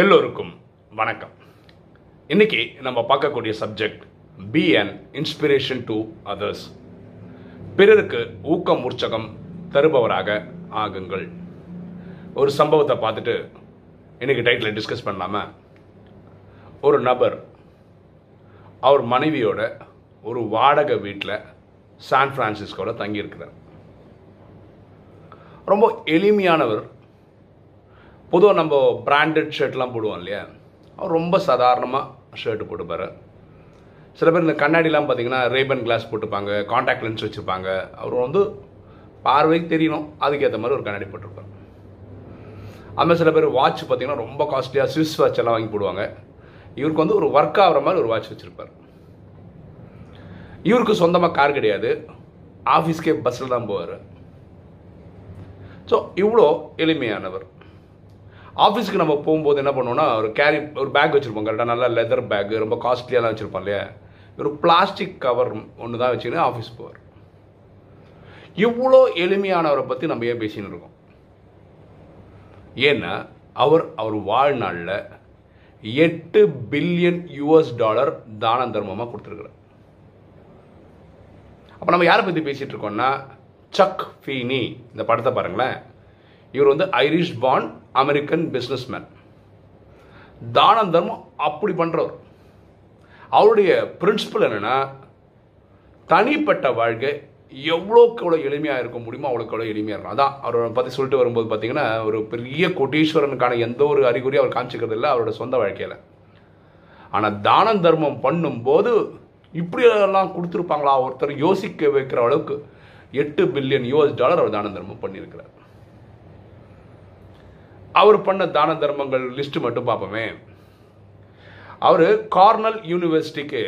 எல்லோருக்கும் வணக்கம். இன்னைக்கு நம்ம பார்க்கக்கூடிய subject be and inspiration to others பிறருக்கு ஊக்கம் உற்சகம் தருபவராக ஆகுங்கள். ஒரு சம்பவத்தை பார்த்துட்டு இன்னைக்கு டைட்டில் டிஸ்கஸ் பண்ணாமல் ஒரு நபர் அவர் மனைவியோட ஒரு வாடகை வீட்டில் சான் பிரான்சிஸ்கோவில் தங்கியிருக்கிறார். ரொம்ப எளிமையானவர் பொதுவாக நம்ம பிராண்டட் ஷர்ட்லாம் போடுவோம் இல்லையா? அவர் ரொம்ப சாதாரணமாக ஷர்ட்டு போட்டுப்பார். சில பேர் இந்த கண்ணாடிலாம் பார்த்தீங்கன்னா ரேபன் கிளாஸ் போட்டுப்பாங்க காண்டாக்ட் லென்ஸ் வச்சுருப்பாங்க. அவர் வந்து பார்வைக்கு தெரியணும். அதுக்கேற்ற மாதிரி ஒரு கண்ணாடி போட்டிருப்பார். அதுமாதிரி சில பேர் வாட்ச் பார்த்தீங்கன்னா ரொம்ப காஸ்ட்லியாக ஸ்விஸ் வாட்ச் எல்லாம் வாங்கி போடுவாங்க. இவருக்கு வந்து ஒரு ஒர்க் ஆகிற மாதிரி ஒரு வாட்ச் வச்சுருப்பார். இவருக்கு சொந்தமாக கார் கிடையாது. ஆஃபீஸ்க்கே பஸ்ஸில் தான் போவார். ஸோ இவ்வளோ எளிமையானவர். ஆஃபீஸ்க்கு நம்ம போகும்போது என்ன பண்ணுவோம்னா ஒரு கேரி ஒரு பேக் வச்சுருப்போம் கரெக்டாக நல்லா லெதர் பேக் ரொம்ப காஸ்ட்லியெல்லாம் வச்சுருப்போம் இல்லையா? ஒரு பிளாஸ்டிக் கவர் ஒன்று தான் வச்சுக்கின்னு ஆஃபீஸ் போவார். இவ்வளோ எளிமையானவரை பற்றி நம்ம ஏன் பேசின்னு இருக்கோம்? ஏன்னா அவர் அவர் வாழ்நாளில் எட்டு பில்லியன் யூஎஸ் டாலர் தான தர்மமாக கொடுத்துருக்குறார். அப்போ நம்ம யாரை பற்றி பேசிகிட்டு இருக்கோம்னா சக் ஃபீனி இந்த படத்தை பாருங்களேன். இவர் வந்து ஐரிஷ் பான் அமெரிக்கன் பிஸ்னஸ்மேன் தானம் தர்மம் அப்படி பண்ணுறவர் அவருடைய பிரின்சிபல் என்னென்னா தனிப்பட்ட வாழ்க்கை எவ்வளோக்கு எவ்வளோ எளிமையாக இருக்க முடியுமோ அவ்வளோக்கு எவ்வளோ எளிமையாக இருக்கும். அதான் அவரை பற்றி சொல்லிட்டு வரும்போது பார்த்தீங்கன்னா ஒரு பெரிய கோட்டீஸ்வரனுக்கான எந்த ஒரு அறிகுறியும் அவர் காமிச்சிக்கிறது இல்லை அவரோட சொந்த வாழ்க்கையில். ஆனால் தானம் தர்மம் பண்ணும்போது இப்படியெல்லாம் கொடுத்துருப்பாங்களா? ஒருத்தர் யோசிக்க வைக்கிற அளவுக்கு எட்டு பில்லியன் யூஎஸ் டாலர் அவர் தான தர்மம் பண்ணியிருக்கிறார். அவர் பண்ண தான தர்மங்கள் லிஸ்ட் மட்டும் பார்ப்போமே. அவர் கார்னல் யூனிவர்சிட்டிக்கு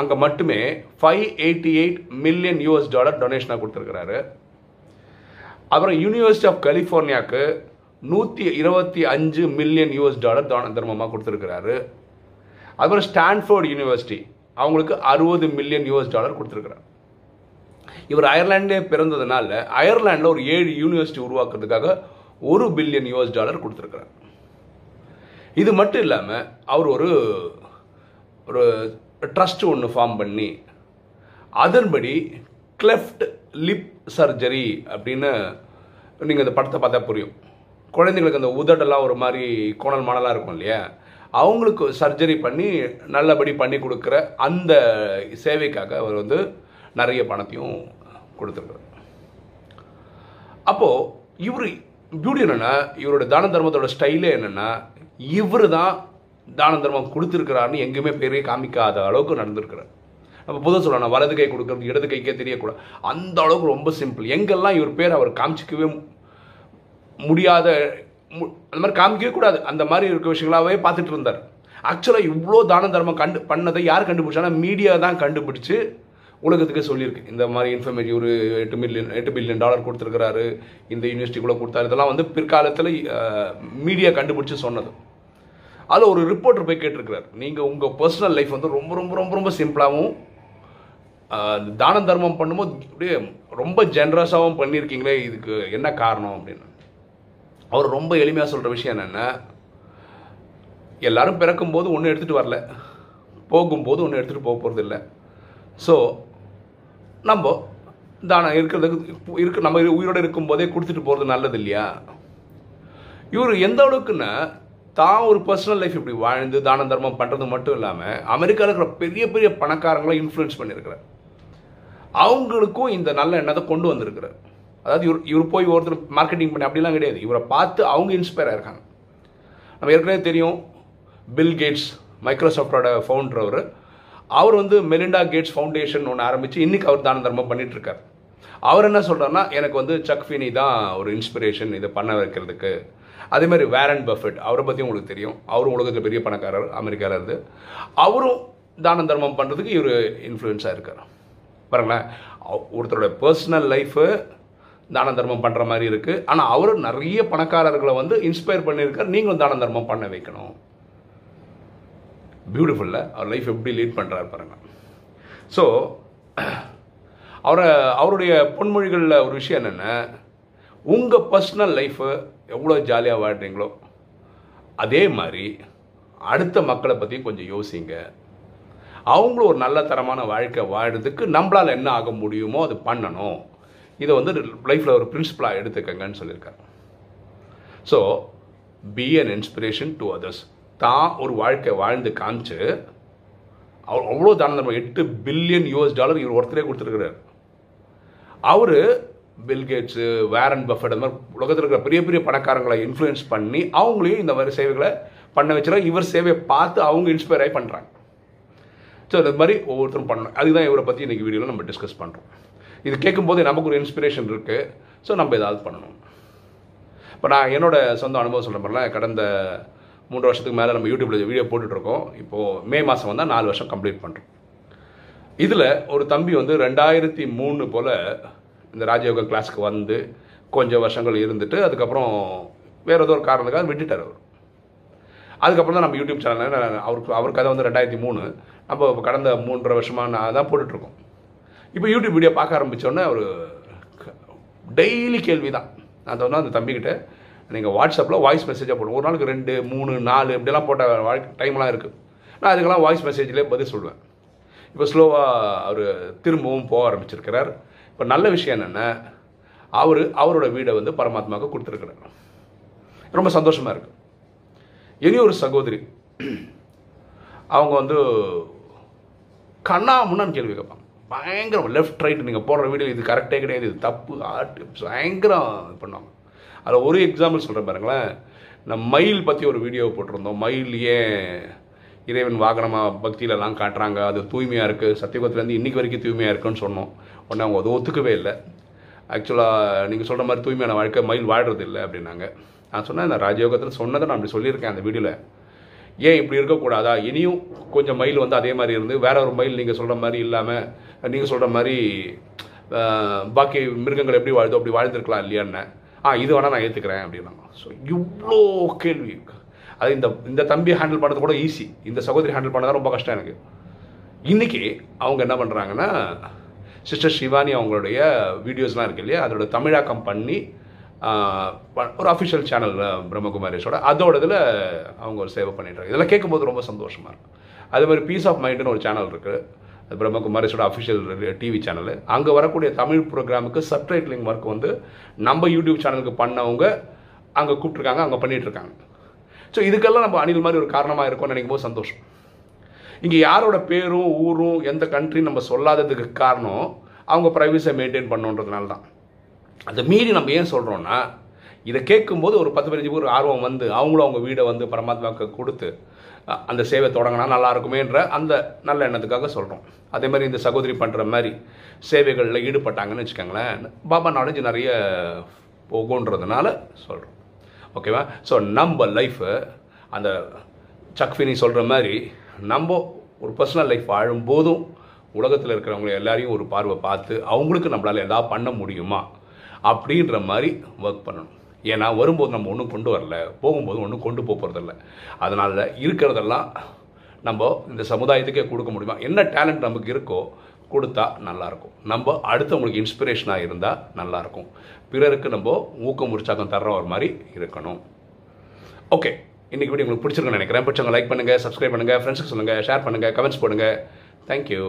அங்கே மட்டுமே five eighty eight million US dollar டொனேஷனாக கொடுத்துருக்கிறாரு. அப்புறம் யூனிவர்சிட்டி ஆஃப் கலிஃபோர்னியாவுக்கு நூற்றி இருபத்தி அஞ்சு மில்லியன் யூஎஸ் டாலர் தான தர்மமாக கொடுத்துருக்கிறாரு. அப்புறம் ஸ்டான்ஃபோர்ட் யூனிவர்சிட்டி அவங்களுக்கு அறுபது மில்லியன் யூஎஸ் டாலர் கொடுத்துருக்குறாரு. இவர் அயர்லாண்டே பிறந்ததுனால அயர்லாண்டில் ஒரு ஏழு யூனிவர்சிட்டி உருவாக்குறதுக்காக ஒரு பில்லியன் யூஎஸ் டாலர் கொடுத்துருக்குறார். இது மட்டும் இல்லாமல் அவர் ஒரு ஒரு ட்ரஸ்ட் ஒன்று ஃபார்ம் பண்ணி அதன்படி கிளெஃப்ட் லிப் சர்ஜரி அப்படின்னு நீங்கள் இந்த படத்தை பார்த்தா புரியும். குழந்தைங்களுக்கு அந்த உதடெல்லாம் ஒரு மாதிரி கோணல் மாணலாக இருக்கும் இல்லையா? அவங்களுக்கு சர்ஜரி பண்ணி நல்லபடி பண்ணி கொடுக்குற அந்த சேவைக்காக அவர் வந்து நிறைய பணத்தையும் கொடுத்துருக்குறார். அப்போது இவர் பியூட்டி என்னென்னா இவரோட தான தர்மத்தோட ஸ்டைலே என்னென்னா இவர் தான் தான தர்மம் கொடுத்துருக்கிறாருன்னு எங்கேயுமே பேரே காமிக்காத அளவுக்கு நடந்திருக்கிறார். நம்ம புதுசாக சொல்லணும் வலது கை கொடுக்குறது இடது கைக்கே தெரியக்கூடாது. அந்த அளவுக்கு ரொம்ப சிம்பிள் எங்கெல்லாம் இவர் பேர் அவர் காமிச்சிக்கவே முடியாத அந்த மாதிரி காமிக்கவே கூடாது. அந்த மாதிரி இருக்க விஷயங்களாகவே பார்த்துட்டு இருந்தார். ஆக்சுவலாக இவ்வளோ தான தர்மம் கண்டு பண்ணதை யார் கண்டுபிடிச்சாலும் மீடியா தான் கண்டுபிடிச்சு உலகத்துக்கு சொல்லியிருக்கு இந்த மாதிரி இன்ஃபர்மேட்டிவ் ஒரு எட்டு மில்லியன் எட்டு பில்லியன் டாலர் கொடுத்துருக்கிறாரு. இந்த யூனிவர்சிட்டிக்குள்ளே கொடுத்தாரு. இதெல்லாம் வந்து பிற்காலத்தில் மீடியா கண்டுபிடிச்சு சொன்னது. அதில் ஒரு ரிப்போர்ட்டர் போய் கேட்டிருக்கிறார். நீங்கள் உங்கள் பர்சனல் லைஃப் வந்து ரொம்ப ரொம்ப ரொம்ப ரொம்ப சிம்பிளாகவும் தான தர்மம் பண்ணும்போது அப்படியே ரொம்ப ஜென்ரஸாகவும் பண்ணியிருக்கீங்களே இதுக்கு என்ன காரணம் அப்படின்னு. அவர் ரொம்ப எளிமையாக சொல்கிற விஷயம் என்னென்னா எல்லாரும் பிறக்கும்போது ஒன்றும் எடுத்துகிட்டு வரல. போகும்போது ஒன்றும் எடுத்துகிட்டு போக போகிறது இல்லை ஸோ நம்ம தானம் இருக்கிறதுக்கு இருக்கு நம்ம உயிரோடு இருக்கும்போதே கொடுத்துட்டு போகிறது நல்லது இல்லையா இவர் எந்த அளவுக்குன்னா தான் ஒரு பர்சனல் லைஃப் இப்படி வாழ்ந்து தான தர்மம் பண்ணுறது மட்டும் இல்லாமல் அமெரிக்காவில் இருக்கிற பெரிய பெரிய பணக்காரங்களை இன்ஃப்ளூயன்ஸ் பண்ணியிருக்கிறார். அவங்களுக்கும் இந்த நல்ல எண்ணத்தை கொண்டு வந்திருக்கிறார். அதாவது இவர் இவர் போய் ஒருத்தர் மார்க்கெட்டிங் பண்ணி அப்படிலாம் கிடையாது. இவரை பார்த்து அவங்க இன்ஸ்பயர் ஆயிருக்காங்க. நம்ம ஏற்கனவே தெரியும் பில் கேட்ஸ் மைக்ரோசாஃப்டோட ஃபவுண்டர் அவர். அவர் வந்து மெலிண்டா கேட்ஸ் ஃபவுண்டேஷன் ஒன்று ஆரம்பித்து இன்றைக்கி அவர் தான தர்மம் பண்ணிட்டு இருக்கார் அவர் என்ன சொல்கிறாருன்னா எனக்கு வந்து சக் ஃபினி தான் ஒரு இன்ஸ்பிரேஷன் இதை பண்ண வைக்கிறதுக்கு. அதே மாதிரி வேரன் பஃபெட் அவரை பற்றி உங்களுக்கு தெரியும். அவரும் உலகத்தில் பெரிய பணக்காரர் அமெரிக்காவில் இருந்து. அவரும் தான தர்மம் பண்ணுறதுக்கு இவர் இன்ஃப்ளூயன்ஸாக இருக்கார். பாருங்களேன் ஒருத்தரோட பர்சனல் லைஃபு தான தர்மம் பண்ணுற மாதிரி இருக்குது ஆனால் அவரும் நிறைய பணக்காரர்களை வந்து இன்ஸ்பயர் பண்ணியிருக்கார். நீங்களும் தான தர்மம் பண்ண வைக்கணும். பியூட்டிஃபுல்ல அவர் லைஃப் எப்படி லீட் பண்ணுறாரு பாருங்கள் ஸோ அவரை அவருடைய பொன்மொழிகளில் ஒரு விஷயம் என்னென்ன உங்கள் பர்சனல் லைஃப்பை எவ்வளோ ஜாலியாக வாழ்கிறீங்களோ அதே மாதிரி அடுத்த மக்களை பற்றி கொஞ்சம் யோசிங்க. அவங்களும் ஒரு நல்ல தரமான வாழ்க்கை வாழறதுக்கு நம்மளால் என்ன ஆக முடியுமோ அது பண்ணணும். இதை வந்து லைஃப்பில் ஒரு பிரின்சிபலாக எடுத்துக்கங்கன்னு சொல்லியிருக்காரு. So be an inspiration to others தான் ஒரு வாழ்க்கை வாழ்ந்து காமிச்சு அவர் அவ்வளோ தான தர்மம் எட்டு பில்லியன் யூஎஸ் டாலர் இவர் ஒருத்தரே கொடுத்துருக்கிறார். அவர் பில்கேட்ஸு வேரன் பஃபட் அந்த மாதிரி உலகத்தில் இருக்கிற பெரிய பெரிய பணக்காரங்களை இன்ஃப்ளூயன்ஸ் பண்ணி அவங்களையும் இந்த மாதிரி சேவைகளை பண்ண வச்சுருக்காங்க இவர் சேவையை பார்த்து அவங்க இன்ஸ்பயர் ஆகி பண்ணுறாங்க ஸோ இந்த மாதிரி ஒவ்வொருத்தரும் பண்ணணும். அதுதான் இவரை பற்றி இன்றைக்கி வீடியோவில் நம்ம டிஸ்கஸ் பண்ணுறோம் இது கேட்கும்போது நமக்கு ஒரு இன்ஸ்பிரேஷன் இருக்குது ஸோ நம்ம ஏதாவது பண்ணணும். இப்போ நான் என்னோடய சொந்த அனுபவம் சொல்கிற மாதிரிலாம் கடந்த மூன்று வருஷத்துக்கு மேலே நம்ம யூடியூப்பில் வீடியோ போட்டுட்ருக்கோம். இப்போது மே மாதம் வந்தால் நாலு வருஷம் கம்ப்ளீட் பண்ணுறோம் இதில் ஒரு தம்பி வந்து ரெண்டாயிரத்தி மூணு போல் இந்த ராஜயோகா கிளாஸ்க்கு வந்து கொஞ்சம் வருஷங்கள் இருந்துட்டு அதுக்கப்புறம் வேறு ஏதோ ஒரு காரணத்துக்காக விட்டுட்டார் அவர். அதுக்கப்புறம் தான் நம்ம யூடியூப் சேனலில் அவருக்கு அவர் கதை வந்து ரெண்டாயிரத்தி மூணு. நம்ம கடந்த மூன்றரை வருஷமாக நான் தான் போட்டுட்ருக்கோம். இப்போ யூடியூப் வீடியோ பார்க்க ஆரம்பித்தோடனே அவர் டெய்லி கேள்வி தான் நான் சொன்னால் அந்த தம்பிக்கிட்ட நீங்கள் வாட்ஸ்அப்பில் வாய்ஸ் மெசேஜாக போடுவோம் ஒரு நாளுக்கு ரெண்டு மூணு நாலு இப்படிலாம் போட்ட வாழ்க்கை டைம்லாம் இருக்குது நான் அதுக்கெல்லாம் வாய்ஸ் மெசேஜ்லேயே பதில் சொல்லுவேன் இப்போ ஸ்லோவாக அவர் திரும்பவும் போக ஆரம்பிச்சிருக்கிறார். இப்போ நல்ல விஷயம் என்னென்ன அவர் அவரோட வீடை வந்து பரமாத்மாவுக்கு கொடுத்துருக்குறார். ரொம்ப சந்தோஷமாக இருக்குது இனி ஒரு சகோதரி அவங்க வந்து கண்ணா முன்னான்னு கேள்வி கேட்பாங்க. பயங்கரம் லெஃப்ட் ரைட் நீங்கள் போடுற வீடியோ இது கரெக்டே கிடையாது இது தப்பு ஆட்டு பயங்கரம் இது பண்ணுவாங்க. அதில் ஒரு எக்ஸாம்பிள் சொல்கிறேன் பாருங்களேன். நான் மயில் பற்றி ஒரு வீடியோ போட்டிருந்தோம். மயில் ஏன் இறைவன் வாகனமாக பக்தியிலலாம் காட்டுறாங்க? அது தூய்மையாக இருக்குது சத்தியகுலத்துலேருந்து இன்றைக்கி வரைக்கும் தூய்மையாக இருக்குன்னு சொன்னோம். உடனே அவங்க அது ஒத்துக்கவே இல்லை. ஆக்சுவலாக நீங்கள் சொல்கிற மாதிரி தூய்மையான வாழ்க்கை மயில் வாழ்கிறது இல்லை அப்படின்னாங்க. நான் சொன்னேன் அந்த ராஜயோகத்தில் சொன்னதை நான் அப்படி சொல்லியிருக்கேன் அந்த வீடியோவில் ஏன் இப்படி இருக்கக்கூடாதா இனியும் கொஞ்சம் மயில் வந்து அதே மாதிரி இருந்து வேற ஒரு மயில் நீங்கள் சொல்கிற மாதிரி இல்லாமல் நீங்கள் சொல்கிற மாதிரி பாக்கி மிருகங்கள் எப்படி வாழுதோ அப்படி வாழ்ந்துருக்கலாம் இல்லையான்னு. ஆ இது வேணால் நான் ஏற்றுக்கிறேன் அப்படின்னாங்க. ஸோ இவ்வளோ கேள்வி. அது இந்த இந்த தம்பி ஹேண்டில் பண்ணது கூட ஈஸி இந்த சகோதரி ஹேண்டில் பண்ணதான் ரொம்ப கஷ்டம் எனக்கு. இன்றைக்கி அவங்க என்ன பண்ணுறாங்கன்னா சிஸ்டர் சிவானி அவங்களுடைய வீடியோஸ்லாம் இருக்கு இல்லையா? அதோட தமிழாக்கம் பண்ணி ப- ஒரு அஃபிஷியல் சேனல் பிரம்மகுமாரேஷோட அதோட இதில் அவங்க ஒரு சேவை பண்ணிடுறாங்க இதெல்லாம் கேட்கும்போது ரொம்ப சந்தோஷமாக இருக்கும் அதே மாதிரி பீஸ் ஆஃப் மைண்டுன்னு ஒரு சேனல் இருக்குது பிரம்மகுமாரேஷோட அஃபிஷியல் டிவி சேனல் அங்கே வரக்கூடிய தமிழ் ப்ரோக்ராமுக்கு சப்டைட்லிங் ஒர்க் வந்து நம்ம யூடியூப் சேனலுக்கு பண்ணவங்க அங்கே கூப்பிட்ருக்காங்க அங்கே பண்ணிகிட்ருக்காங்க ஸோ இதுக்கெல்லாம் நம்ம அணில் மாதிரி ஒரு காரணமாக இருக்கும்னு நினைக்கும் போது சந்தோஷம். இங்கே யாரோட பேரும் ஊரும் எந்த கண்ட்ரி நம்ம சொல்லாததுக்கு காரணம் அவங்க ப்ரைவசியை மெயின்டைன் பண்ணுன்றதுனால தான். அதை மீறி நம்ம ஏன் சொல்கிறோன்னா இதை கேட்கும்போது ஒரு பத்து பதினஞ்சு பேர் ஆர்வம் வந்து அவங்களும் அவங்க வீடை வந்து பரமாத்மாவுக்கு கொடுத்து அந்த சேவை தொடங்கினா நல்லா இருக்குமேன்ற அந்த நல்ல எண்ணத்துக்காக சொல்கிறோம் அதே மாதிரி இந்த சகோதரி பண்ணுற மாதிரி சேவைகளில் ஈடுபட்டாங்கன்னு வச்சுக்கோங்களேன் பாபா நாலேஜ் நிறைய போகுன்றதுனால சொல்கிறோம் ஓகேவா? ஸோ நம்ம லைஃபு அந்த சக்ஃபினி சொல்கிற மாதிரி நம்ம ஒரு பர்சனல் லைஃப் வாழும்போதும் உலகத்தில் இருக்கிறவங்க எல்லாரையும் ஒரு பார்வை பார்த்து அவங்களுக்கு நம்மளால் எதாவது பண்ண முடியுமா? அப்படின்ற மாதிரி ஒர்க் பண்ணணும். ஏன்னா வரும்போது நம்ம ஒன்றும் கொண்டு வரல. போகும்போது ஒன்றும் கொண்டு போக போகிறதில்ல அதனால் இருக்கிறதெல்லாம் நம்ம இந்த சமுதாயத்துக்கே கொடுக்க முடியுமா? என்ன டேலண்ட் நமக்கு இருக்கோ கொடுத்தா நல்லாயிருக்கும். நம்ம அடுத்தவங்களுக்கு இன்ஸ்பிரேஷனாக இருந்தால் நல்லாயிருக்கும். பிறருக்கு நம்ம ஊக்கம் உற்சாகம் தர்ற ஒரு மாதிரி இருக்கணும். ஓகே இன்னைக்கு வீடியோ உங்களுக்கு பிடிச்சிருக்குன்னு நினைக்கிறேன். பிடிச்சவங்க லைக் பண்ணுங்கள் சப்ஸ்கிரைப் பண்ணுங்கள் ஃப்ரெண்ட்ஸுக்கு சொல்லுங்கள் ஷேர் பண்ணுங்கள் கமெண்ட்ஸ் போடுங்க. தேங்க்யூ